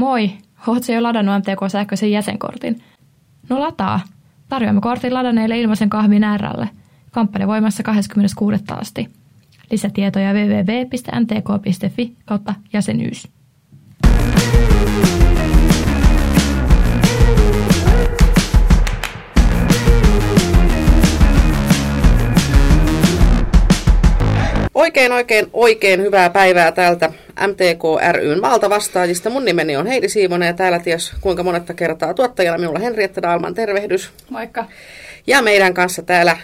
Moi! Ootko jo ladannut MTK-sähköisen jäsenkortin? No lataa. Tarjoamme kortin ladanneille ilmaisen kahvin äärälle. Kampanja voimassa 26. asti. Lisätietoja www.mtk.fi kautta jäsenyys. Oikein, oikein, oikein hyvää päivää täältä MTK ryn valtavastaajista. Mun nimeni on Heidi Siivonen ja täällä ties kuinka monetta kertaa tuottajana minulla Henrietta Dalman, tervehdys. Moikka. Ja meidän kanssa täällä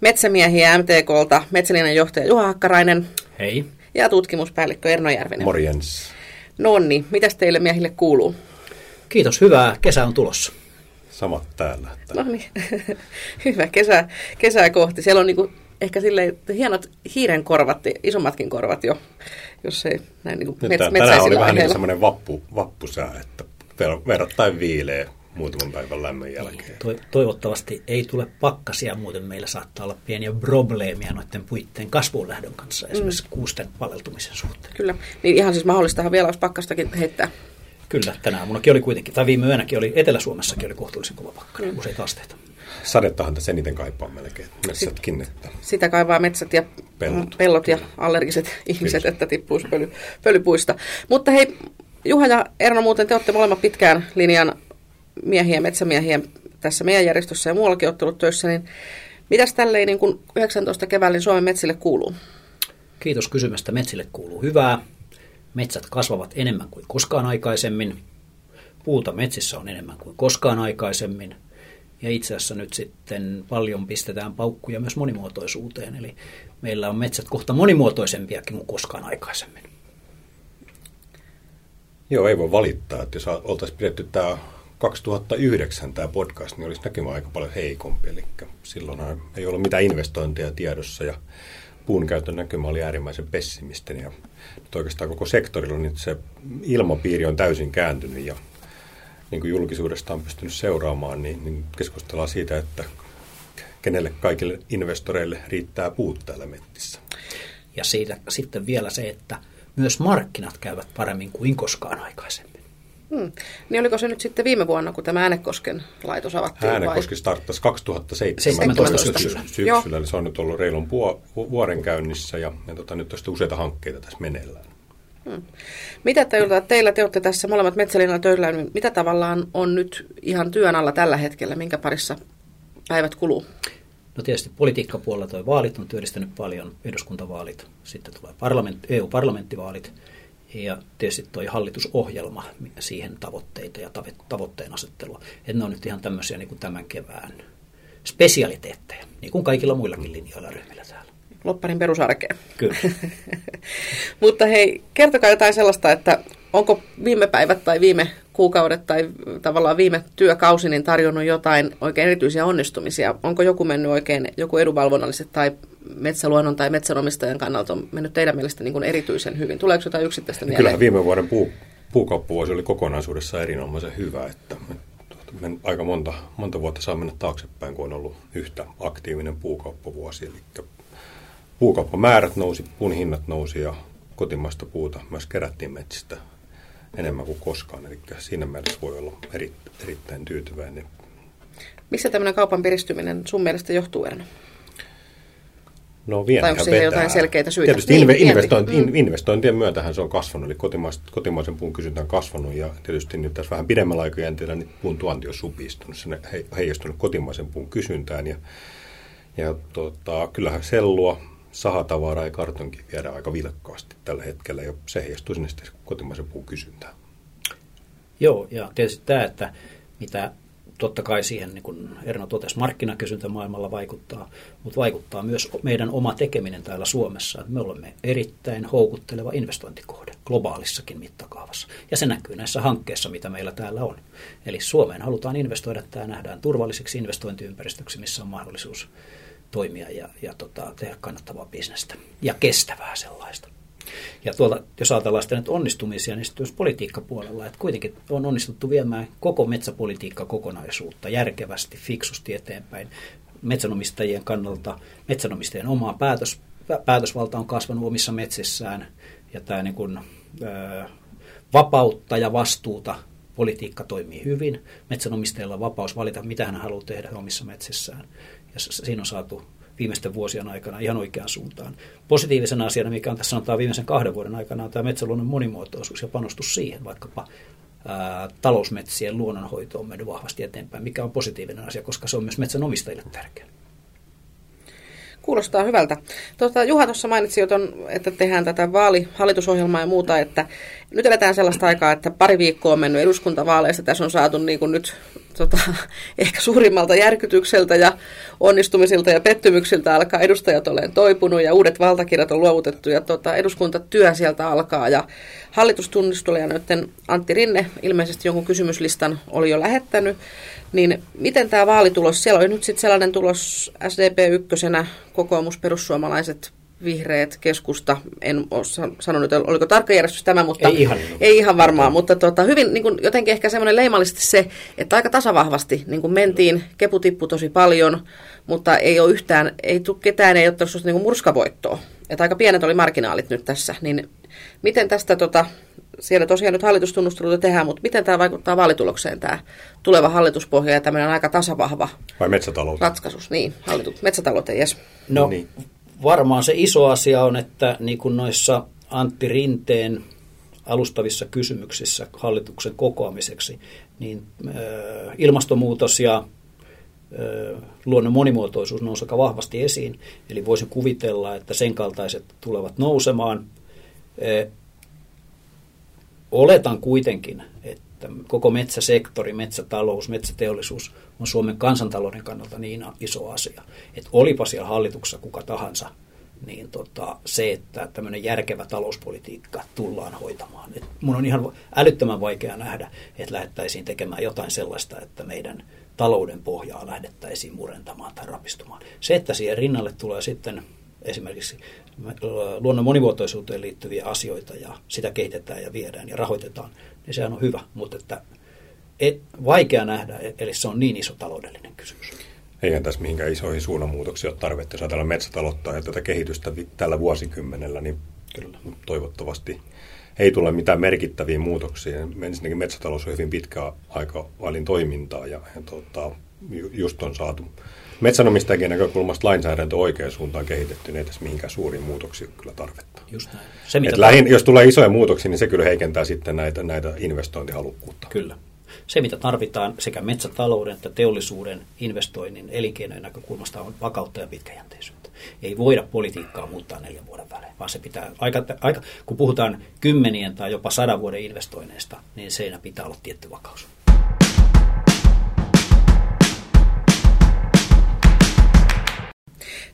metsämiehiä MTKlta, Metsälinjan johtaja Juha Hakkarainen. Hei. Ja tutkimuspäällikkö Erno Järvinen. Morjens. Nonni, mitäs teille miehille kuuluu? Kiitos, hyvää. Kesä on tulossa. Samat täällä. No niin, hyvä kesä, kesää kohti. Siellä on niinku ehkä silleen hienot hiiren korvat, isommatkin korvat jo, jos ei näin niin Nyt tämän, tänään oli vähän niin semmoinen vappu, vappusää, että ver- verrattain viileä muutaman päivän lämmön jälkeen. To- toivottavasti ei tule pakkasia, muuten meillä saattaa olla pieniä probleemia noiden puitteen kasvulähdön kanssa, esimerkiksi mm. kuusten paleltumisen suhteen. Kyllä, niin ihan siis mahdollistahan vielä, jos pakkastakin heittää. Kyllä, tänään munakin oli kuitenkin, tai viime yönäkin oli, Etelä-Suomessakin oli kohtuullisen kova pakkanen, mm. useita asteita sadettahan tässä eniten kaipaa melkein, metsätkin. Että... Sitä kaivaa metsät ja pellot, pellot ja allergiset ihmiset, Kyllä. että tippuisi pöly, pölypuista. Mutta hei, Juha ja Erno, muuten te olette molemmat pitkään linjan miehiä, metsämiehiä tässä meidän järjestössä ja muuallakin ottelut töissä, niin mitäs tälleen niin kun 19 keväällä niin Suomen metsille kuuluu? Kiitos kysymästä. Metsille kuuluu hyvää. Metsät kasvavat enemmän kuin koskaan aikaisemmin. Puuta metsissä on enemmän kuin koskaan aikaisemmin. Ja itse asiassa nyt sitten paljon pistetään paukkuja myös monimuotoisuuteen. Eli meillä on metsät kohta monimuotoisempiakin kuin koskaan aikaisemmin. Joo, ei voi valittaa. Että jos oltaisiin pidetty tämä 2009 tämä podcast, niin olisi näkymä aika paljon heikompi. Eli silloin ei ollut mitään investointeja tiedossa ja puun käytön näkymä oli äärimmäisen pessimistinen. Ja nyt oikeastaan koko sektorilla nyt se ilmapiiri on täysin kääntynyt ja niin kuin julkisuudesta on pystynyt seuraamaan, niin, niin keskustellaan siitä, että kenelle kaikille investoreille riittää puut täällä mettissä. Ja siitä sitten vielä se, että myös markkinat käyvät paremmin kuin koskaan aikaisemmin. Hmm. Niin oliko se nyt sitten viime vuonna, kun tämä Äänekosken laitos avattiin? Äänekoski starttasi 2017 syksyllä. syksyllä eli se on nyt ollut reilun vuoden käynnissä ja, ja tota, nyt on useita hankkeita tässä meneillään. Hmm. Mitä te, teillä te olette tässä molemmat metsälinjalla töillä, niin mitä tavallaan on nyt ihan työn alla tällä hetkellä, minkä parissa päivät kuluu? No tietysti politiikkapuolella tuo vaalit on työllistänyt paljon, eduskuntavaalit, sitten tulee parlament, EU-parlamenttivaalit ja tietysti tuo hallitusohjelma, siihen tavoitteita ja tavoitteen asettelua. Että ne on nyt ihan tämmöisiä niin kuin tämän kevään spesialiteetteja, niin kuin kaikilla muillakin linjoilla ryhmillä lopparin perusarkeen. Kyllä. Mutta hei, kertokaa jotain sellaista, että onko viime päivät tai viime kuukaudet tai tavallaan viime työkausi niin tarjonnut jotain oikein erityisiä onnistumisia? Onko joku mennyt oikein, joku edunvalvonnalliset tai metsäluonnon tai metsänomistajan kannalta on mennyt teidän mielestä niin kuin erityisen hyvin? Tuleeko jotain yksittäistä mieleen? Kyllähän viime vuoden puu, puukauppavuosi oli kokonaisuudessa erinomaisen hyvä, että me aika monta, monta vuotta saa mennä taaksepäin, kun on ollut yhtä aktiivinen puukauppavuosi. Eli puukauppamäärät nousi, puun hinnat nousi ja kotimaista puuta myös kerättiin metsistä enemmän kuin koskaan. Eli siinä mielessä voi olla eri, erittäin tyytyväinen. Missä tämmöinen kaupan piristyminen sun mielestä johtuu, Erno? No tai onko siihen jotain selkeitä syitä? Tietysti niin, investointi, mm. investointien myötähän se on kasvanut, eli kotimaisen puun kysyntä on kasvanut, ja tietysti nyt tässä vähän pidemmällä aikajänteellä niin puun tuonti on supistunut, se he, heijastunut kotimaisen puun kysyntään, ja, ja tota, kyllähän sellua, sahatavaraa ja kartonkin viedä aika vilkkaasti tällä hetkellä, ja se heijastuu sinne sitten kotimaisen puun kysyntään. Joo, ja tietysti tämä, että mitä totta kai siihen, niin kuin Erno totesi, markkinakysyntä maailmalla vaikuttaa, mutta vaikuttaa myös meidän oma tekeminen täällä Suomessa. Me olemme erittäin houkutteleva investointikohde globaalissakin mittakaavassa. Ja se näkyy näissä hankkeissa, mitä meillä täällä on. Eli Suomeen halutaan investoida, tämä nähdään turvalliseksi investointiympäristöksi, missä on mahdollisuus toimia ja, ja tota, tehdä kannattavaa bisnestä ja kestävää sellaista. Ja tuolta, jos ajatellaan sitten onnistumisia, niin sitten politiikkapuolella, että kuitenkin on onnistuttu viemään koko metsäpolitiikka kokonaisuutta järkevästi, fiksusti eteenpäin. Metsänomistajien kannalta, metsänomistajien omaa päätös, päätösvalta on kasvanut omissa metsissään ja tämä niin kuin, vapautta ja vastuuta. Politiikka toimii hyvin. Metsänomistajalla on vapaus valita, mitä hän haluaa tehdä omissa metsissään. Ja siinä on saatu viimeisten vuosien aikana ihan oikeaan suuntaan. Positiivisena asiana, mikä on tässä sanotaan viimeisen kahden vuoden aikana, on tämä metsäluonnon monimuotoisuus ja panostus siihen, vaikkapa ää, talousmetsien luonnonhoito on mennyt vahvasti eteenpäin, mikä on positiivinen asia, koska se on myös metsänomistajille tärkeä. Kuulostaa hyvältä. Tuota, Juha tuossa mainitsi jo ton, että tehdään tätä vaalihallitusohjelmaa ja muuta, että nyt eletään sellaista aikaa, että pari viikkoa on mennyt eduskuntavaaleista. Tässä on saatu niin kuin nyt tota, ehkä suurimmalta järkytykseltä ja onnistumisilta ja pettymyksiltä alkaa edustajat olen toipunut ja uudet valtakirjat on luovutettu ja tota, eduskuntatyö sieltä alkaa. Ja hallitustunnistuja nyt Antti Rinne ilmeisesti jonkun kysymyslistan oli jo lähettänyt. Niin miten tämä vaalitulos, siellä oli nyt sitten sellainen tulos SDP ykkösenä, kokoomus, perussuomalaiset, vihreät, keskusta, en ole sanonut, oliko tarkka järjestys tämä, mutta ei ihan, ei ihan varmaan, mutta tota, hyvin niin kuin, jotenkin ehkä semmoinen leimallisesti se, että aika tasavahvasti niin kuin mentiin, kepu tippui tosi paljon, mutta ei ole yhtään, ei tule ketään, ei ottanut niin kuin murskavoittoa. Että aika pienet oli marginaalit nyt tässä, niin miten tästä tota, siellä tosiaan nyt hallitustunnusteluita tehdään, mutta miten tämä vaikuttaa vaalitulokseen, tämä tuleva hallituspohja ja tämmöinen aika tasavahva Vai metsätalous? Ratkaisus, niin, hallitu, metsätalouteen, yes. No, niin. Varmaan se iso asia on, että niin kuin noissa Antti Rinteen alustavissa kysymyksissä hallituksen kokoamiseksi, niin äh, ilmastonmuutos ja äh, luonnon monimuotoisuus nousi aika vahvasti esiin. Eli voisin kuvitella, että sen kaltaiset tulevat nousemaan. Äh, oletan kuitenkin, että koko metsäsektori, metsätalous, metsäteollisuus on Suomen kansantalouden kannalta niin iso asia, että olipa siellä hallituksessa kuka tahansa, niin tota, se, että tämmöinen järkevä talouspolitiikka tullaan hoitamaan. Et mun on ihan älyttömän vaikea nähdä, että lähdettäisiin tekemään jotain sellaista, että meidän talouden pohjaa lähdettäisiin murentamaan tai rapistumaan. Se, että siihen rinnalle tulee sitten esimerkiksi luonnon monivuotoisuuteen liittyviä asioita ja sitä kehitetään ja viedään ja rahoitetaan, niin sehän on hyvä, mutta että et, vaikea nähdä, eli se on niin iso taloudellinen kysymys. Eihän tässä mihinkään isoihin suunnanmuutoksia ole tarvetta. Jos ajatellaan metsätaloutta ja tätä kehitystä tällä vuosikymmenellä, niin Kyllä. toivottavasti ei tule mitään merkittäviä muutoksia. Ensinnäkin metsätalous on hyvin pitkä aikavälin toimintaa ja, ja tuota, just on saatu metsänomistajan näkökulmasta lainsäädäntö oikeaan suuntaan kehitetty, niin ei tässä mihinkään suuriin muutoksiin kyllä tarvetta. Just näin. Se, mitä lähin, jos tulee isoja muutoksia, niin se kyllä heikentää sitten näitä, näitä investointihalukkuutta. Kyllä. Se, mitä tarvitaan sekä metsätalouden että teollisuuden investoinnin elinkeinojen näkökulmasta on vakautta ja pitkäjänteisyyttä. Ei voida politiikkaa muuttaa neljän vuoden välein, vaan se pitää, aika, aika, kun puhutaan kymmenien tai jopa sadan vuoden investoinneista, niin seinä pitää olla tietty vakaus.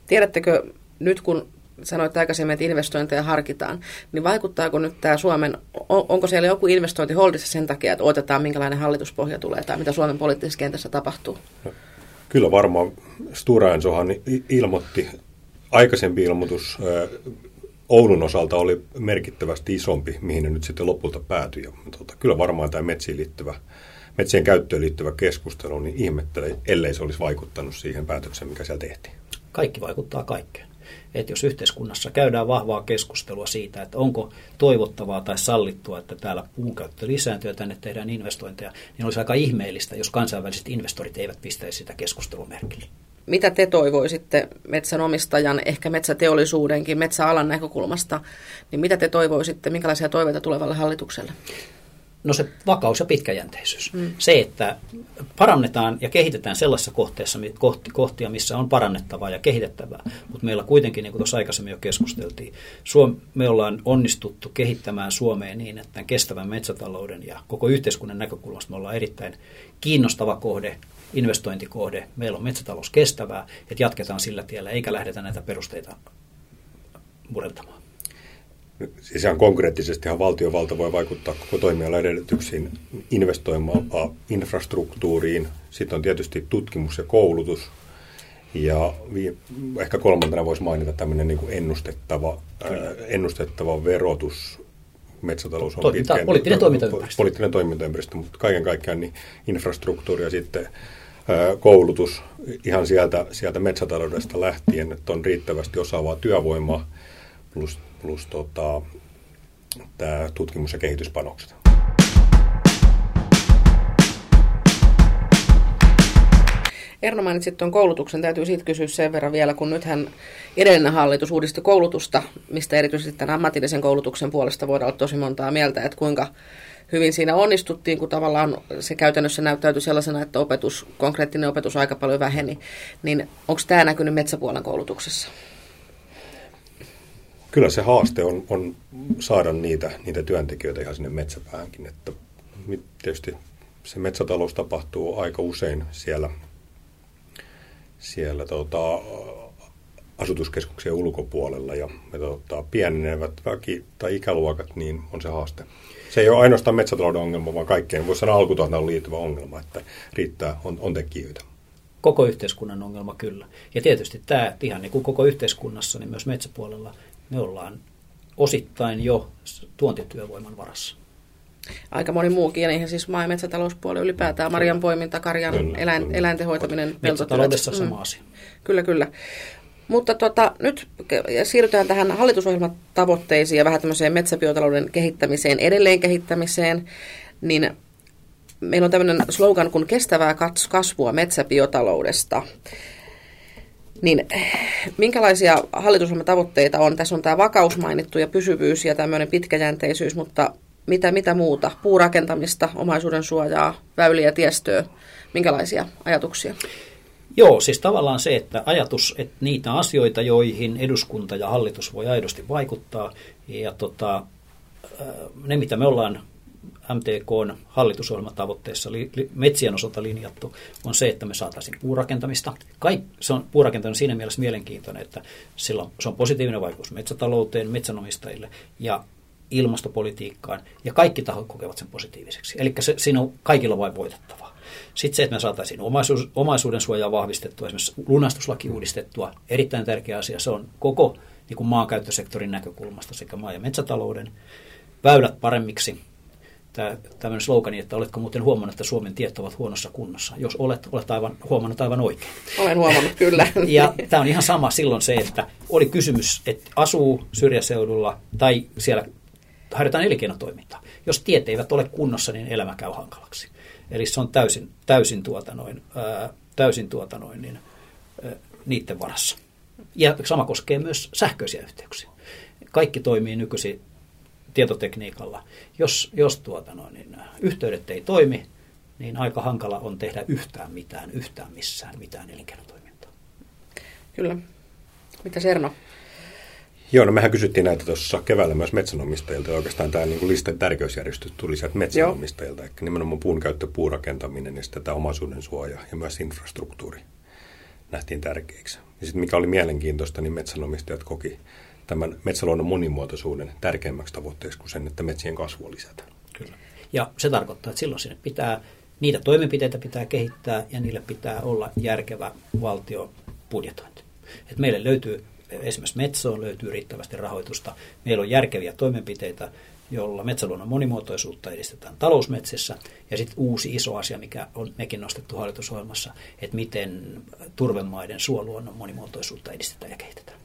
Tiedättekö, nyt kun sanoit aikaisemmin, että investointeja harkitaan, niin vaikuttaako nyt tämä Suomen, on, onko siellä joku investointi holdissa sen takia, että otetaan minkälainen hallituspohja tulee tai mitä Suomen poliittisessa kentässä tapahtuu? No, kyllä varmaan Stura Ensohan ilmoitti, aikaisempi ilmoitus Oulun osalta oli merkittävästi isompi, mihin ne nyt sitten lopulta päätyi. Ja, tuota, kyllä varmaan tämä metsiin liittyvä, metsien käyttöön liittyvä keskustelu, niin ihmettelen, ellei se olisi vaikuttanut siihen päätökseen, mikä siellä tehtiin kaikki vaikuttaa kaikkeen. Että jos yhteiskunnassa käydään vahvaa keskustelua siitä, että onko toivottavaa tai sallittua, että täällä puunkäyttö lisääntyy ja tänne tehdään investointeja, niin olisi aika ihmeellistä, jos kansainväliset investorit eivät pistäisi sitä keskustelumerkille. Mitä te toivoisitte metsänomistajan, ehkä metsäteollisuudenkin, metsäalan näkökulmasta, niin mitä te toivoisitte, minkälaisia toiveita tulevalle hallitukselle? No se vakaus ja pitkäjänteisyys. Mm. Se, että parannetaan ja kehitetään sellaisessa kohteessa, kohti, kohtia, missä on parannettavaa ja kehitettävää. Mutta meillä kuitenkin, niin kuin tuossa aikaisemmin jo keskusteltiin, Suom- me ollaan onnistuttu kehittämään Suomeen niin, että kestävän metsätalouden ja koko yhteiskunnan näkökulmasta me ollaan erittäin kiinnostava kohde, investointikohde. Meillä on metsätalous kestävää, että jatketaan sillä tiellä, eikä lähdetä näitä perusteita murentamaan. Siis ihan konkreettisesti valtiovalta voi vaikuttaa koko toimialan edellytyksiin investoimaan infrastruktuuriin. Sitten on tietysti tutkimus ja koulutus. Ja ehkä kolmantena voisi mainita tämmöinen niin kuin ennustettava, ää, ennustettava verotus. Metsätalous on Toiminta, pitkään, poliittinen toimintaympäristö. Poliittinen toimintaympäristö, mutta kaiken kaikkiaan niin infrastruktuuri ja sitten koulutus ihan sieltä, sieltä metsätaloudesta lähtien, että on riittävästi osaavaa työvoimaa plus, plus tota, tämä tutkimus- ja kehityspanokset. Erno mainitsi tuon koulutuksen, täytyy siitä kysyä sen verran vielä, kun nythän edellinen hallitus uudisti koulutusta, mistä erityisesti tämän ammatillisen koulutuksen puolesta voidaan olla tosi montaa mieltä, että kuinka hyvin siinä onnistuttiin, kun tavallaan se käytännössä näyttäytyi sellaisena, että opetus, konkreettinen opetus aika paljon väheni, niin onko tämä näkynyt metsäpuolen koulutuksessa? Kyllä se haaste on, on saada niitä, niitä työntekijöitä ihan sinne metsäpäähänkin. Että tietysti se metsätalous tapahtuu aika usein siellä, siellä tota, asutuskeskuksien ulkopuolella ja me tota, pienenevät väki- tai ikäluokat, niin on se haaste. Se ei ole ainoastaan metsätalouden ongelma, vaan kaikkeen voisi sanoa alkutuotannon liittyvä ongelma, että riittää, on, on tekijöitä. Koko yhteiskunnan ongelma kyllä. Ja tietysti tämä, ihan niin kuin koko yhteiskunnassa, niin myös metsäpuolella me ollaan osittain jo tuontityövoiman varassa. Aika moni muukin, ja ihan siis maa- ja metsätalouspuoli ylipäätään, marjan poiminta, karjan, kyllä, eläin, kyllä. eläinten hoitaminen, Metsätaloudessa sama mm. asia. Kyllä, kyllä. Mutta tota, nyt siirrytään tähän hallitusohjelman tavoitteisiin ja vähän tämmöiseen metsäbiotalouden kehittämiseen, edelleen kehittämiseen. Niin meillä on tämmöinen slogan kuin kestävää kasvua metsäbiotaloudesta. Niin minkälaisia hallitusohjelman tavoitteita on? Tässä on tämä vakaus mainittu ja pysyvyys ja tämmöinen pitkäjänteisyys, mutta mitä, mitä muuta? Puurakentamista, omaisuuden suojaa, väyliä, tiestöä. Minkälaisia ajatuksia? Joo, siis tavallaan se, että ajatus, että niitä asioita, joihin eduskunta ja hallitus voi aidosti vaikuttaa, ja tota, ne, mitä me ollaan MTKn hallitusohjelmatavoitteessa li, li, metsien osalta linjattu, on se, että me saataisiin puurakentamista. Kaik, se on puurakentaminen siinä mielessä mielenkiintoinen, että sillä se on positiivinen vaikutus metsätalouteen, metsänomistajille ja ilmastopolitiikkaan, ja kaikki tahot kokevat sen positiiviseksi. Eli se, siinä on kaikilla vain voitettavaa. Sitten se, että me saataisiin omaisuus, omaisuuden suojaa vahvistettua, esimerkiksi lunastuslaki uudistettua, erittäin tärkeä asia. Se on koko niin kuin maankäyttösektorin näkökulmasta sekä maa- ja metsätalouden väylät paremmiksi. Tämä, tämmöinen slogani, että oletko muuten huomannut, että Suomen tiet ovat huonossa kunnossa. Jos olet, olet aivan, huomannut aivan oikein. Olen huomannut, kyllä. ja tämä on ihan sama silloin se, että oli kysymys, että asuu syrjäseudulla tai siellä harjoitetaan elinkeinotoimintaa. Jos tiet eivät ole kunnossa, niin elämä käy hankalaksi. Eli se on täysin, täysin, tuota noin, ää, täysin tuota noin, niin, ää, niiden varassa. Ja sama koskee myös sähköisiä yhteyksiä. Kaikki toimii nykyisin tietotekniikalla. Jos, jos tuota noin, niin yhteydet ei toimi, niin aika hankala on tehdä yhtään mitään, yhtään missään, mitään elinkeinotoimintaa. Kyllä. Mitä Serno? Joo, no mehän kysyttiin näitä tuossa keväällä myös metsänomistajilta. Ja oikeastaan tämä niin listan tärkeysjärjestys tuli sieltä metsänomistajilta. Eli nimenomaan puun käyttö, puurakentaminen ja sitten tämä omaisuuden suoja ja myös infrastruktuuri nähtiin tärkeiksi. Ja sitten mikä oli mielenkiintoista, niin metsänomistajat koki tämän metsäluonnon monimuotoisuuden tärkeimmäksi tavoitteeksi kuin sen, että metsien kasvua lisätään. Kyllä. Ja se tarkoittaa, että silloin sinne pitää, niitä toimenpiteitä pitää kehittää ja niille pitää olla järkevä valtiobudjetointi. Et meille löytyy esimerkiksi Metsoon löytyy riittävästi rahoitusta. Meillä on järkeviä toimenpiteitä, jolla metsäluonnon monimuotoisuutta edistetään talousmetsissä. Ja sitten uusi iso asia, mikä on mekin nostettu hallitusohjelmassa, että miten turvemaiden suoluonnon monimuotoisuutta edistetään ja kehitetään.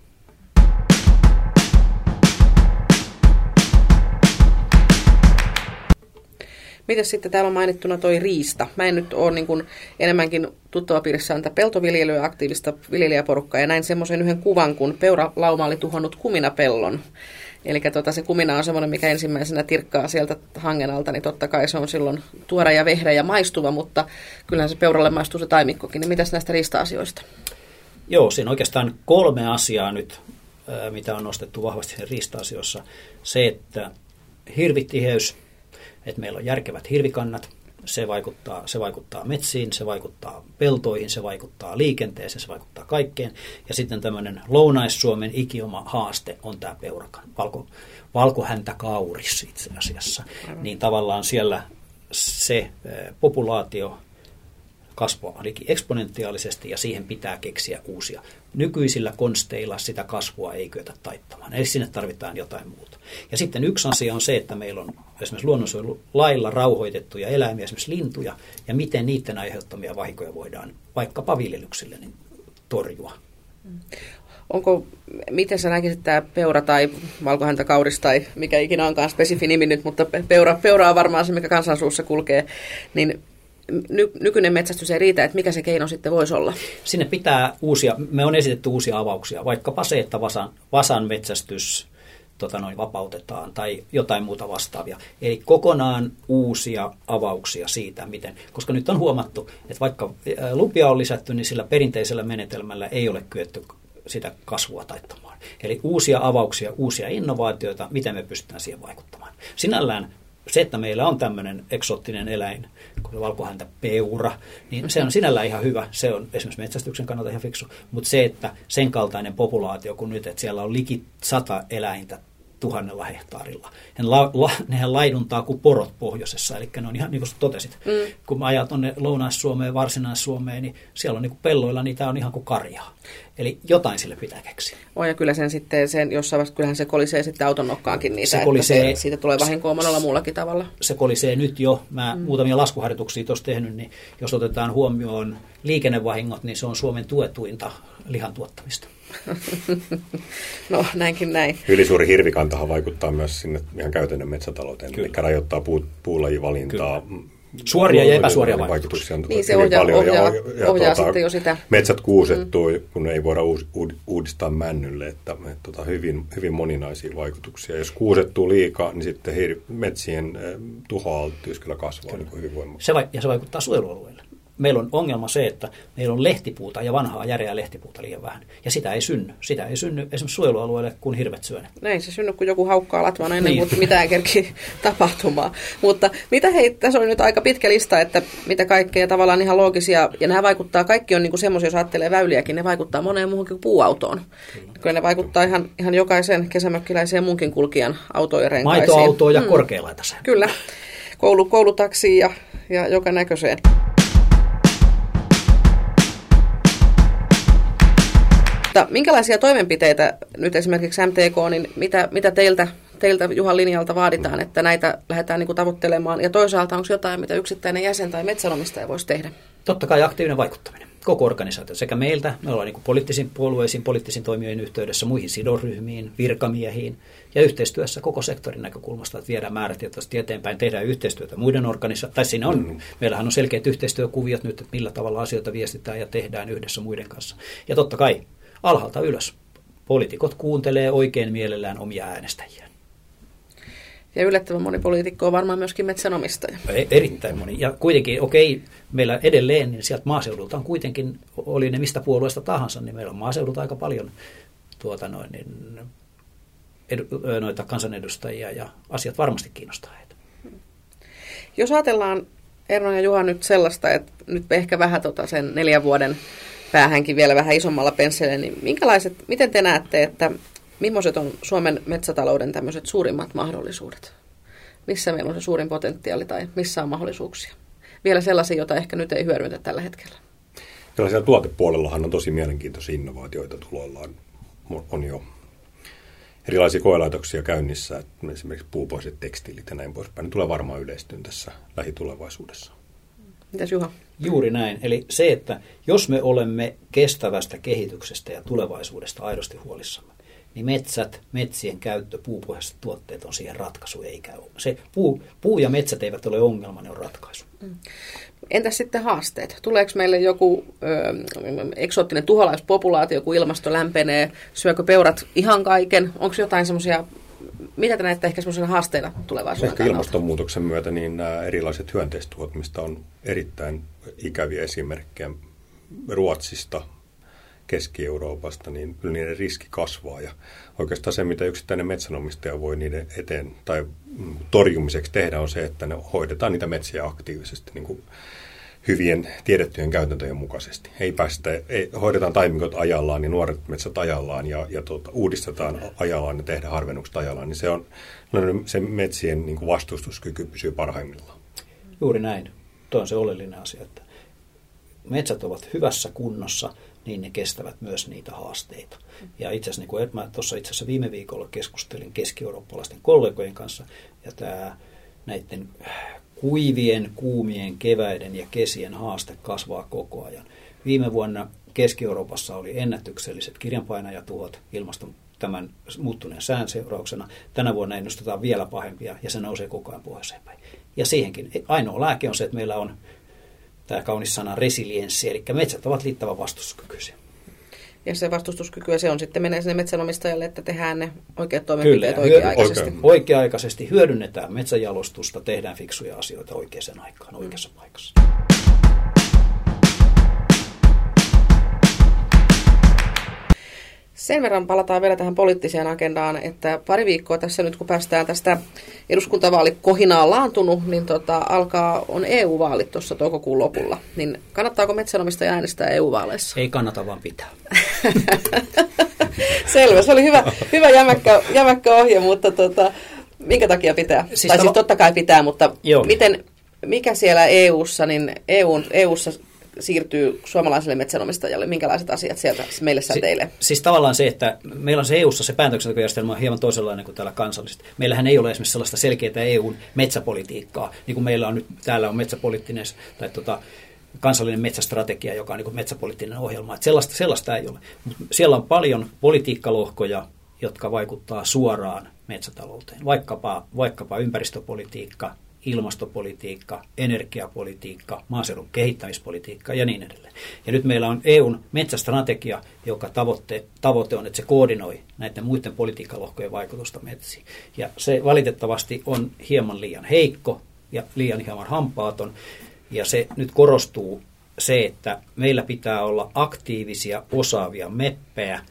Miten sitten täällä on mainittuna toi riista? Mä en nyt ole niin kuin enemmänkin tuttavapiirissä on peltoviljelyä aktiivista viljelijäporukkaa ja näin semmoisen yhden kuvan, kun peuralauma oli tuhonnut kuminapellon. Eli tota, se kumina on semmoinen, mikä ensimmäisenä tirkkaa sieltä hangen alta, niin totta kai se on silloin tuora ja vehreä ja maistuva, mutta kyllähän se peuralle maistuu se taimikkokin. Niin mitäs näistä riista-asioista? Joo, siinä oikeastaan kolme asiaa nyt, mitä on nostettu vahvasti riista-asioissa. Se, että hirvitiheys, että meillä on järkevät hirvikannat, se vaikuttaa, se vaikuttaa metsiin, se vaikuttaa peltoihin, se vaikuttaa liikenteeseen, se vaikuttaa kaikkeen. Ja sitten tämmöinen Lounais-Suomen ikioma haaste on tämä peurakan, valko, valkohäntä kauris itse asiassa. Niin tavallaan siellä se eh, populaatio kasvaa ainakin eksponentiaalisesti ja siihen pitää keksiä uusia. Nykyisillä konsteilla sitä kasvua ei kyetä taittamaan, eli sinne tarvitaan jotain muuta. Ja sitten yksi asia on se, että meillä on esimerkiksi luonnonsuojelulailla rauhoitettuja eläimiä, esimerkiksi lintuja, ja miten niiden aiheuttamia vahinkoja voidaan vaikkapa viljelyksille niin torjua. Onko, miten sä näkisit tämä peura tai valkohäntäkauris tai mikä ikinä onkaan spesifi nimi nyt, mutta peura, peura on varmaan se, mikä kansansuussa kulkee, niin ny, nykyinen metsästys ei riitä, että mikä se keino sitten voisi olla? Sinne pitää uusia, me on esitetty uusia avauksia, vaikkapa se, että vasan, vasan metsästys tota noin, vapautetaan tai jotain muuta vastaavia. Eli kokonaan uusia avauksia siitä, miten, koska nyt on huomattu, että vaikka lupia on lisätty, niin sillä perinteisellä menetelmällä ei ole kyetty sitä kasvua taittamaan. Eli uusia avauksia, uusia innovaatioita, miten me pystytään siihen vaikuttamaan. Sinällään se, että meillä on tämmöinen eksoottinen eläin, kuin valkohäntä peura, niin se on sinällään ihan hyvä. Se on esimerkiksi metsästyksen kannalta ihan fiksu. Mutta se, että sen kaltainen populaatio kuin nyt, että siellä on liki sata eläintä tuhannella hehtaarilla. Ne la, la, nehän laiduntaa kuin porot pohjoisessa, eli ne on ihan niin kuin totesit. Mm. Kun mä ajan tuonne Lounais-Suomeen, Varsinais-Suomeen, niin siellä on niin kuin pelloilla, niitä on ihan kuin karjaa. Eli jotain sille pitää keksiä. On ja kyllä sen sitten, sen, jossain vaiheessa, kyllähän se kolisee sitten auton nokkaankin niitä, se kolisee, se, siitä tulee vahinkoa monella muullakin tavalla. Se kolisee nyt jo. Mä mm. muutamia laskuharjoituksia tuossa tehnyt, niin jos otetaan huomioon liikennevahingot, niin se on Suomen tuetuinta lihan tuottamista. no näinkin näin. Ylisuuri hirvikantahan vaikuttaa myös sinne ihan käytännön metsätalouteen, Kyllä. eli rajoittaa puu, puulajivalintaa. Kyllä. Suoria ja epäsuoria vaikutuksia. Niin se ohjaa, paljon. ohjaa, ja, ja, ohjaa tuota, sitten jo sitä. Metsät kuusettuu, mm. kun ei voida uus, uudistaa männylle, että, että tuota, hyvin, hyvin moninaisia vaikutuksia. Jos kuusettuu liikaa, niin sitten hir, metsien eh, tuhoalttius kyllä kasvaa kyllä. Niin hyvin voimakkaasti. Se, ja se vaikuttaa suojelualueelle meillä on ongelma se, että meillä on lehtipuuta ja vanhaa järeää lehtipuuta liian vähän. Ja sitä ei synny. Sitä ei synny esimerkiksi suojelualueelle, kun hirvet syö Näin se synny, kun joku haukkaa latvana ennen niin. kuin mitään kerki tapahtumaan. Mutta mitä hei, tässä on nyt aika pitkä lista, että mitä kaikkea tavallaan ihan loogisia, ja nämä vaikuttaa, kaikki on niin semmoisia, jos ajattelee väyliäkin, ne vaikuttaa moneen muuhunkin kuin puuautoon. Kyllä, Kyllä ne vaikuttaa ihan, ihan jokaisen kesämökkiläisen ja munkin kulkijan autojen renkaisiin. Maitoautoon ja mm. korkealaitaseen. Kyllä. Koulu, koulutaksiin ja, ja joka näköiseen. Mutta minkälaisia toimenpiteitä nyt esimerkiksi MTK, niin mitä, mitä teiltä, teiltä Juhan linjalta vaaditaan, että näitä lähdetään niin kuin tavoittelemaan? Ja toisaalta onko jotain, mitä yksittäinen jäsen tai metsänomistaja voisi tehdä? Totta kai aktiivinen vaikuttaminen. Koko organisaatio sekä meiltä, me ollaan niin kuin poliittisiin puolueisiin, poliittisiin toimijoihin yhteydessä, muihin sidosryhmiin, virkamiehiin ja yhteistyössä koko sektorin näkökulmasta, että viedään määrätietoisesti eteenpäin, tehdään yhteistyötä muiden organisaatioiden, tai siinä on, mm. meillähän on selkeät yhteistyökuviot nyt, että millä tavalla asioita viestitään ja tehdään yhdessä muiden kanssa. Ja totta kai alhaalta ylös. Poliitikot kuuntelee oikein mielellään omia äänestäjiään. Ja yllättävän moni poliitikko on varmaan myöskin metsänomistaja. E- erittäin moni. Ja kuitenkin, okei, meillä edelleen, niin sieltä maaseudulta on kuitenkin, oli ne mistä puolueesta tahansa, niin meillä on maaseudulta aika paljon tuota noin, niin, edu, noita kansanedustajia ja asiat varmasti kiinnostaa heitä. Jos ajatellaan Erno ja Juha nyt sellaista, että nyt ehkä vähän tota sen neljän vuoden päähänkin vielä vähän isommalla pensselillä, niin minkälaiset, miten te näette, että millaiset on Suomen metsätalouden tämmöiset suurimmat mahdollisuudet? Missä meillä on se suurin potentiaali tai missä on mahdollisuuksia? Vielä sellaisia, joita ehkä nyt ei hyödyntä tällä hetkellä. Kyllä siellä tuotepuolellahan on tosi mielenkiintoisia innovaatioita tuloillaan. On jo erilaisia koelaitoksia käynnissä, esimerkiksi puupoiset tekstiilit ja näin poispäin. Ne tulee varmaan yleistyyn tässä lähitulevaisuudessa. Mitäs Juha? Juuri näin. Eli se, että jos me olemme kestävästä kehityksestä ja tulevaisuudesta aidosti huolissamme, niin metsät, metsien käyttö, puupohjaiset tuotteet on siihen ratkaisu, eikä ole. Se puu, puu ja metsät eivät ole ongelma, ne on ratkaisu. Mm. Entäs sitten haasteet? Tuleeko meille joku ö, eksoottinen tuholaispopulaatio, kun ilmasto lämpenee? Syökö peurat ihan kaiken? Onko jotain semmoisia mitä te näette ehkä sellaisena haasteena tulevaisuuden Ehkä kannalta? ilmastonmuutoksen myötä niin nämä erilaiset hyönteistuot, mistä on erittäin ikäviä esimerkkejä Ruotsista, Keski-Euroopasta, niin kyllä niiden riski kasvaa. Ja oikeastaan se, mitä yksittäinen metsänomistaja voi niiden eteen tai torjumiseksi tehdä, on se, että ne hoidetaan niitä metsiä aktiivisesti. Niin kuin hyvien tiedettyjen käytäntöjen mukaisesti. Ei päästä, ei, hoidetaan taimikot ajallaan ja niin nuoret metsät ajallaan ja, ja tuota, uudistetaan ajallaan ja tehdään harvennukset ajallaan, niin se on se metsien niin kuin vastustuskyky pysyy parhaimmillaan. Juuri näin. Tuo on se oleellinen asia, että metsät ovat hyvässä kunnossa, niin ne kestävät myös niitä haasteita. Ja itse asiassa, niin kuin mä tuossa itse asiassa viime viikolla keskustelin keski-eurooppalaisten kollegojen kanssa, ja tämä näiden kuivien, kuumien keväiden ja kesien haaste kasvaa koko ajan. Viime vuonna Keski-Euroopassa oli ennätykselliset kirjanpainajatuhot ilmaston tämän muuttuneen sään seurauksena. Tänä vuonna ennustetaan vielä pahempia ja se nousee koko ajan pohjoiseen päin. Ja siihenkin ainoa lääke on se, että meillä on tämä kaunis sana resilienssi, eli metsät ovat liittävän vastustuskykyisiä. Ja se vastustuskyky, se on sitten menee sinne metsänomistajalle, että tehdään ne oikeat toimenpiteet Kyllä, oikea-aikaisesti. Oikea, oikea-aikaisesti hyödynnetään metsänjalostusta, tehdään fiksuja asioita oikeaan aikaan, oikeassa paikassa. Sen verran palataan vielä tähän poliittiseen agendaan, että pari viikkoa tässä nyt kun päästään tästä eduskuntavaalikohinaa laantunut, niin tota, alkaa on EU-vaalit tuossa toukokuun lopulla. Niin kannattaako metsänomistaja äänestää EU-vaaleissa? Ei kannata vaan pitää. Selvä, se oli hyvä, hyvä jämäkkä, jämäkkä ohje, mutta tota, minkä takia pitää? Siis tai siis totta kai pitää, mutta Joo. miten, mikä siellä EU-ssa, niin EUn, EU-ssa siirtyy suomalaiselle metsänomistajalle? Minkälaiset asiat sieltä meille säteilee? Si- siis tavallaan se, että meillä on se EU-ssa se päätöksentekojärjestelmä on hieman toisenlainen kuin täällä kansallisesti. Meillähän ei ole esimerkiksi sellaista selkeää EUn metsäpolitiikkaa, niin kuin meillä on nyt, täällä on metsäpoliittinen tai tota, kansallinen metsästrategia, joka on niin kuin metsäpoliittinen ohjelma. Että sellaista, sellaista ei ole. Mut siellä on paljon politiikkalohkoja, jotka vaikuttaa suoraan metsätalouteen. Vaikkapa, vaikkapa ympäristöpolitiikka, ilmastopolitiikka, energiapolitiikka, maaseudun kehittämispolitiikka ja niin edelleen. Ja nyt meillä on EUn metsästrategia, joka tavoite, tavoite on, että se koordinoi näiden muiden politiikkalohkojen vaikutusta metsiin. Ja se valitettavasti on hieman liian heikko ja liian hieman hampaaton. Ja se nyt korostuu se, että meillä pitää olla aktiivisia, osaavia meppejä,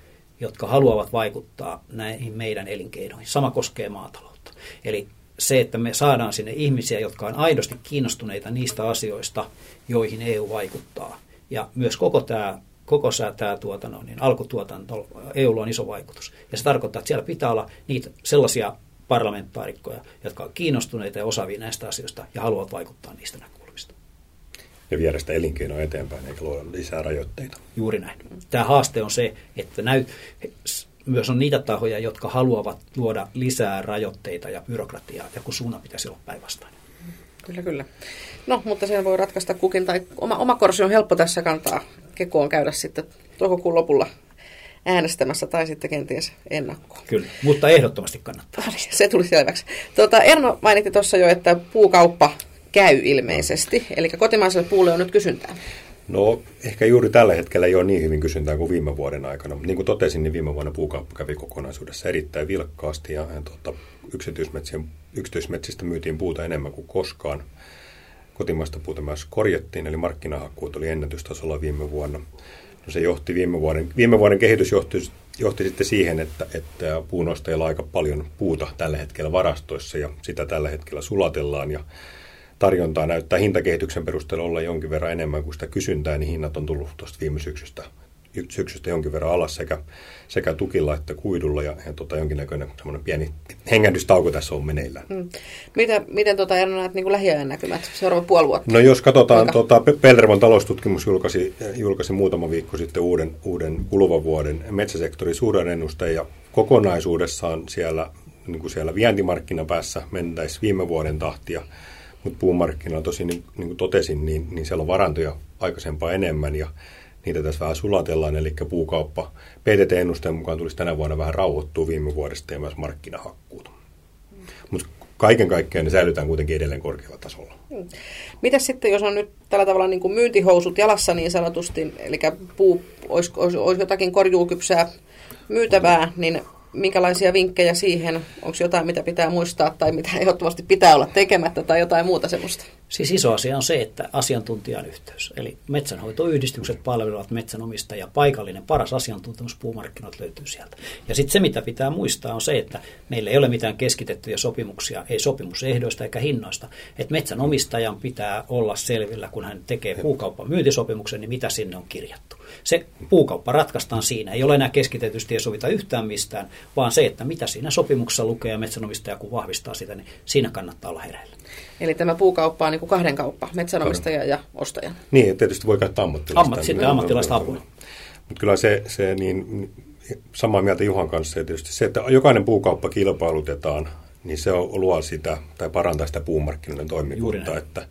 jotka haluavat vaikuttaa näihin meidän elinkeinoihin. Sama koskee maataloutta. Eli se, että me saadaan sinne ihmisiä, jotka on aidosti kiinnostuneita niistä asioista, joihin EU vaikuttaa. Ja myös koko tämä koko tämä tuotanto, niin alkutuotanto, EU on iso vaikutus. Ja se tarkoittaa, että siellä pitää olla niitä sellaisia parlamentaarikkoja, jotka ovat kiinnostuneita ja osaavia näistä asioista ja haluavat vaikuttaa niistä näkökulmista. Ja viedä sitä elinkeinoa eteenpäin eikä luoda lisää rajoitteita. Juuri näin. Tämä haaste on se, että näy, myös on niitä tahoja, jotka haluavat luoda lisää rajoitteita ja byrokratiaa, ja kun suunnan pitäisi olla päinvastainen. Kyllä, kyllä. No, mutta sen voi ratkaista kukin, tai oma, oma korsi on helppo tässä kantaa kekoon käydä sitten toukokuun lopulla äänestämässä tai sitten kenties ennakkoon. Kyllä, mutta ehdottomasti kannattaa. Se tuli selväksi. Tuota, Erno mainitti tuossa jo, että puukauppa käy ilmeisesti, eli kotimaiselle puulle on nyt kysyntää. No ehkä juuri tällä hetkellä ei ole niin hyvin kysyntää kuin viime vuoden aikana. Niin kuin totesin, niin viime vuonna puukauppa kävi kokonaisuudessa erittäin vilkkaasti ja, ja tuota, yksityismetsistä myytiin puuta enemmän kuin koskaan. Kotimaista puuta myös korjattiin, eli markkinahakkuut oli ennätystasolla viime vuonna. No se johti viime vuoden, viime vuoden kehitys johti, johti sitten siihen, että, että puunostajilla on aika paljon puuta tällä hetkellä varastoissa ja sitä tällä hetkellä sulatellaan ja tarjontaa näyttää hintakehityksen perusteella olla jonkin verran enemmän kuin sitä kysyntää, niin hinnat on tullut tuosta viime syksystä, syksystä jonkin verran alas sekä, sekä tukilla että kuidulla ja, ja tota, jonkinnäköinen semmoinen pieni hengähdystauko tässä on meneillään. Hmm. Mitä, miten tota, Erno näet niin lähiajan näkymät, seuraava puoli vuotta? No jos katsotaan, tota, Pellervon taloustutkimus julkaisi, julkaisi muutama viikko sitten uuden, uuden kuluvan vuoden metsäsektorin suhdanennusteen ja kokonaisuudessaan siellä, niin kuin siellä vientimarkkinapäässä mentäisi viime vuoden tahtia mutta puumarkkinoilla tosi niin, niin kuin totesin, niin, niin siellä on varantoja aikaisempaa enemmän ja niitä tässä vähän sulatellaan, eli puukauppa PTT-ennusteen mukaan tulisi tänä vuonna vähän rauhoittua viime vuodesta ja myös markkinahakkuut. Mutta kaiken kaikkiaan ne säilytään kuitenkin edelleen korkealla tasolla. Hmm. Mitäs sitten, jos on nyt tällä tavalla niin kuin myyntihousut jalassa niin sanotusti, eli puu olisi, olisi, olisi jotakin korjuukypsää myytävää, niin minkälaisia vinkkejä siihen? Onko jotain, mitä pitää muistaa tai mitä ehdottomasti pitää olla tekemättä tai jotain muuta semmoista? Siis iso asia on se, että asiantuntijan yhteys. Eli metsänhoitoyhdistykset palvelevat metsänomistajia. Paikallinen paras asiantuntemus puumarkkinat löytyy sieltä. Ja sitten se, mitä pitää muistaa, on se, että meillä ei ole mitään keskitettyjä sopimuksia, ei sopimusehdoista eikä hinnoista. Että metsänomistajan pitää olla selvillä, kun hän tekee puukauppan myyntisopimuksen, niin mitä sinne on kirjattu. Se puukauppa ratkaistaan siinä. Ei ole enää keskitetysti ja sovita yhtään mistään, vaan se, että mitä siinä sopimuksessa lukee ja metsänomistaja kun vahvistaa sitä, niin siinä kannattaa olla hereillä. Eli tämä puukauppa on niin kuin kahden kauppa, metsänomistaja ja ostaja. Niin, tietysti voi käyttää ammattilaista. Ammat, sitten ammattilaista apuna. Mutta kyllä se, se niin, samaa mieltä Juhan kanssa, ja tietysti se, että jokainen puukauppa kilpailutetaan, niin se on, luo sitä tai parantaa sitä puumarkkinoiden toimivuutta. Että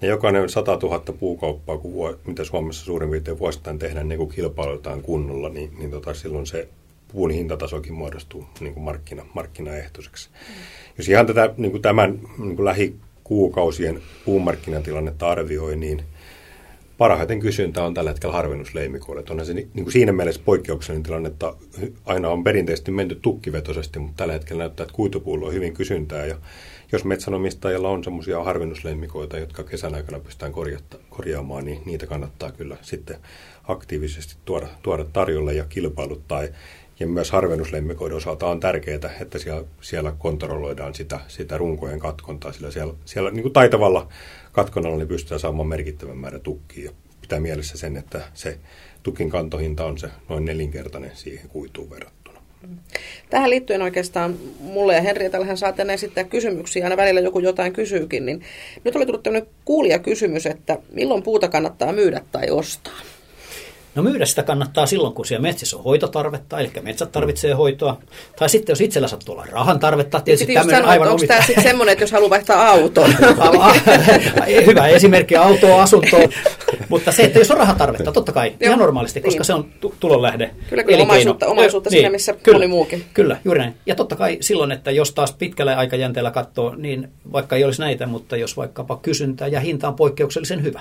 ne jokainen 100 000 puukauppaa, kun vuo, mitä Suomessa suurin piirtein vuosittain tehdään, niin kun kilpailutetaan kunnolla, niin, niin tota, silloin se puun hintatasokin muodostuu niin kuin markkina, markkinaehtoiseksi. Mm. Jos ihan tätä niin kuin tämän niin kuin lähikuukausien puumarkkinatilannetta arvioi, niin, parhaiten kysyntä on tällä hetkellä harvennusleimikoille. Onhan se niin kuin siinä mielessä poikkeuksellinen tilanne, että aina on perinteisesti menty tukkivetoisesti, mutta tällä hetkellä näyttää, että kuitupuulla on hyvin kysyntää. Ja jos metsänomistajilla on semmoisia harvennusleimikoita, jotka kesän aikana pystytään korjaamaan, niin niitä kannattaa kyllä sitten aktiivisesti tuoda, tuoda tarjolle ja kilpailuttaa. Ja myös harvennuslemmikoiden osalta on tärkeää, että siellä, siellä kontrolloidaan sitä, sitä runkojen katkontaa, sillä siellä, siellä niin kuin taitavalla katkonnalla niin pystytään saamaan merkittävän määrän tukkia. Ja pitää mielessä sen, että se tukin kantohinta on se noin nelinkertainen siihen kuituun verrattuna. Tähän liittyen oikeastaan mulle ja Henrietällähän saatte esittää kysymyksiä, aina välillä joku jotain kysyykin, niin nyt oli tullut tämmöinen kuulija kysymys, että milloin puuta kannattaa myydä tai ostaa? No myydä sitä kannattaa silloin, kun siellä metsissä on hoitotarvetta, eli metsät tarvitsee hoitoa. Tai sitten jos itsellä sattuu olla rahan tarvetta, tietysti tämmöinen sanoa, aivan Onko tämä sitten semmoinen, että jos haluaa vaihtaa auton? Hyvä esimerkki, autoa, asuntoa. Mutta se, että jos on rahatarvetta, totta kai, Joo, ihan normaalisti, koska niin. se on tulonlähde. Kyllä, kyllä omaisuutta, omaisuutta niin, siinä, missä kyllä, moni muukin. Kyllä, juuri näin. Ja totta kai silloin, että jos taas pitkällä aikajänteellä katsoo, niin vaikka ei olisi näitä, mutta jos vaikkapa kysyntää ja hinta on poikkeuksellisen hyvä,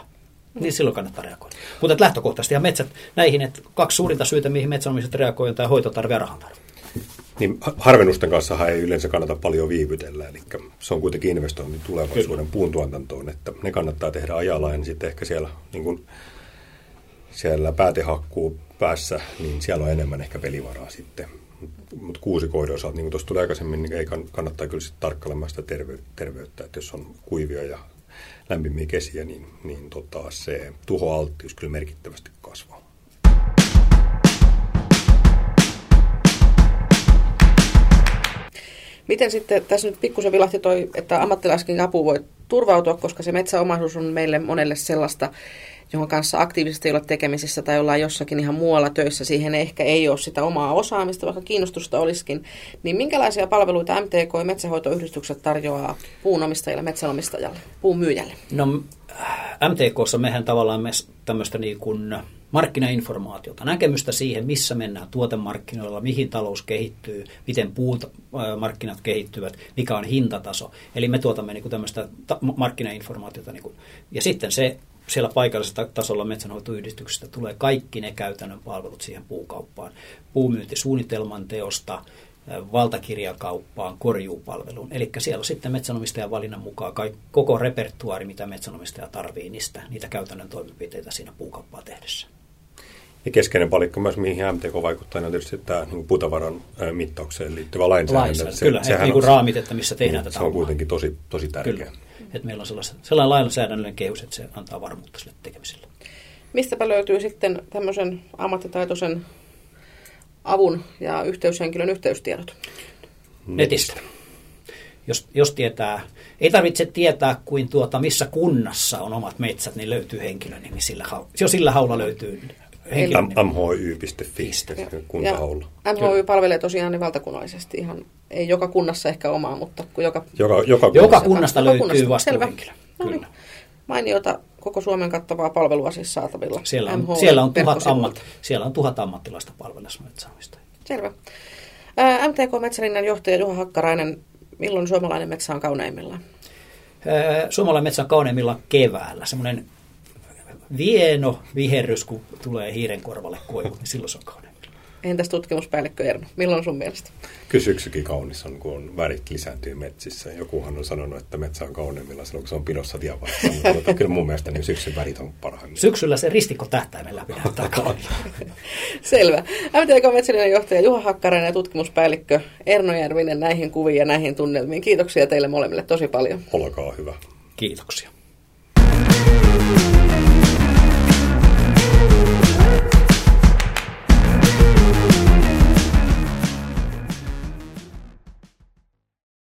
niin silloin kannattaa reagoida. Mutta lähtökohtaisesti ja metsät näihin, että kaksi suurinta syytä, mihin metsänomiset reagoivat, on tämä hoitotarve ja rahantarve. Niin harvennusten kanssa ei yleensä kannata paljon viivytellä, eli se on kuitenkin investointi tulevaisuuden Kyllä. puuntuotantoon, että ne kannattaa tehdä ajalla, ja sitten ehkä siellä, niin kuin siellä päätehakkuu päässä, niin siellä on enemmän ehkä pelivaraa sitten. Mutta kuusikoiden osalta, niin kuin tuossa tuli aikaisemmin, niin ei kannattaa kyllä sitten tarkkailemaan sitä terveyttä, että jos on kuivia ja lämpimiä kesiä, niin, niin tota, se tuhoalttius kyllä merkittävästi kasvaa. Miten sitten, tässä nyt pikkusen vilahti toi, että ammattilaiskin apu voi turvautua, koska se metsäomaisuus on meille monelle sellaista, johon kanssa aktiivisesti ei ole tekemisissä tai ollaan jossakin ihan muualla töissä, siihen ehkä ei ole sitä omaa osaamista, vaikka kiinnostusta olisikin, niin minkälaisia palveluita MTK ja metsähoitoyhdistykset tarjoaa puunomistajille, metsänomistajalle, puun myyjälle? No MTKssa mehän tavallaan me tämmöistä niin kuin markkinainformaatiota, näkemystä siihen, missä mennään tuotemarkkinoilla, mihin talous kehittyy, miten puut markkinat kehittyvät, mikä on hintataso. Eli me tuotamme niin kuin tämmöistä markkinainformaatiota. Niin kuin, ja sitten se siellä paikallisella tasolla metsänhoitoyhdistyksestä tulee kaikki ne käytännön palvelut siihen puukauppaan. Puumyyntisuunnitelman teosta, valtakirjakauppaan, korjuupalveluun. Eli siellä on sitten metsänomistajan valinnan mukaan koko repertuaari, mitä metsänomistaja tarvii niistä, niitä käytännön toimenpiteitä siinä puukauppaa tehdessä. Ja keskeinen palikka myös, mihin MTK vaikuttaa, on tietysti tämä niin putavaran mittaukseen liittyvä lainsäädäntö. lainsäädäntö. Se, kyllä, sehän niin kuin raamit, että missä tehdään niin, tätä Se on kuitenkin tosi, tosi tärkeä. Kyllä. Että meillä on sellainen lainsäädännöllinen kehys, että se antaa varmuutta sille tekemiselle. Mistäpä löytyy sitten tämmöisen ammattitaitoisen avun ja yhteyshenkilön yhteystiedot? Netistä. Jos, jos tietää, ei tarvitse tietää kuin tuota, missä kunnassa on omat metsät, niin löytyy henkilön nimi sillä, jo sillä haulla löytyy mhy.fi, kuntahaula. MHY palvelee tosiaan niin valtakunnallisesti ihan, ei joka kunnassa ehkä omaa, mutta kun joka, joka, joka, kunnasta, joka kunnasta löytyy kunnasta. vastuuhenkilö. No niin. Mainiota koko Suomen kattavaa palvelua siis saatavilla. Siellä on, siellä on, tuhat, ammat, siellä on tuhat ammattilaista palvelussa metsäamista. Selvä. MTK Metsälinnan johtaja Juha Hakkarainen, milloin suomalainen metsä on kauneimmillaan? Suomalainen metsä on kauneimmillaan keväällä. Semmoinen vieno viherrys, kun tulee hiiren korvalle koivu, niin silloin se on kauneimmillaan. Entäs tutkimuspäällikkö Erno, milloin sun mielestä? Kyllä syksykin kaunis on, kun on värit lisääntyy metsissä. Jokuhan on sanonut, että metsä on kauneimmilla silloin, kun se on pinossa tienvarressa. Mutta kyllä mun mielestä niin syksyn värit on parhaimmillaan. Syksyllä se ristikko tähtäimellä pitää kaunilla. Selvä. MTK Metsälinen johtaja Juha Hakkarainen ja tutkimuspäällikkö Erno Järvinen näihin kuviin ja näihin tunnelmiin. Kiitoksia teille molemmille tosi paljon. Olkaa hyvä. Kiitoksia. Thank you.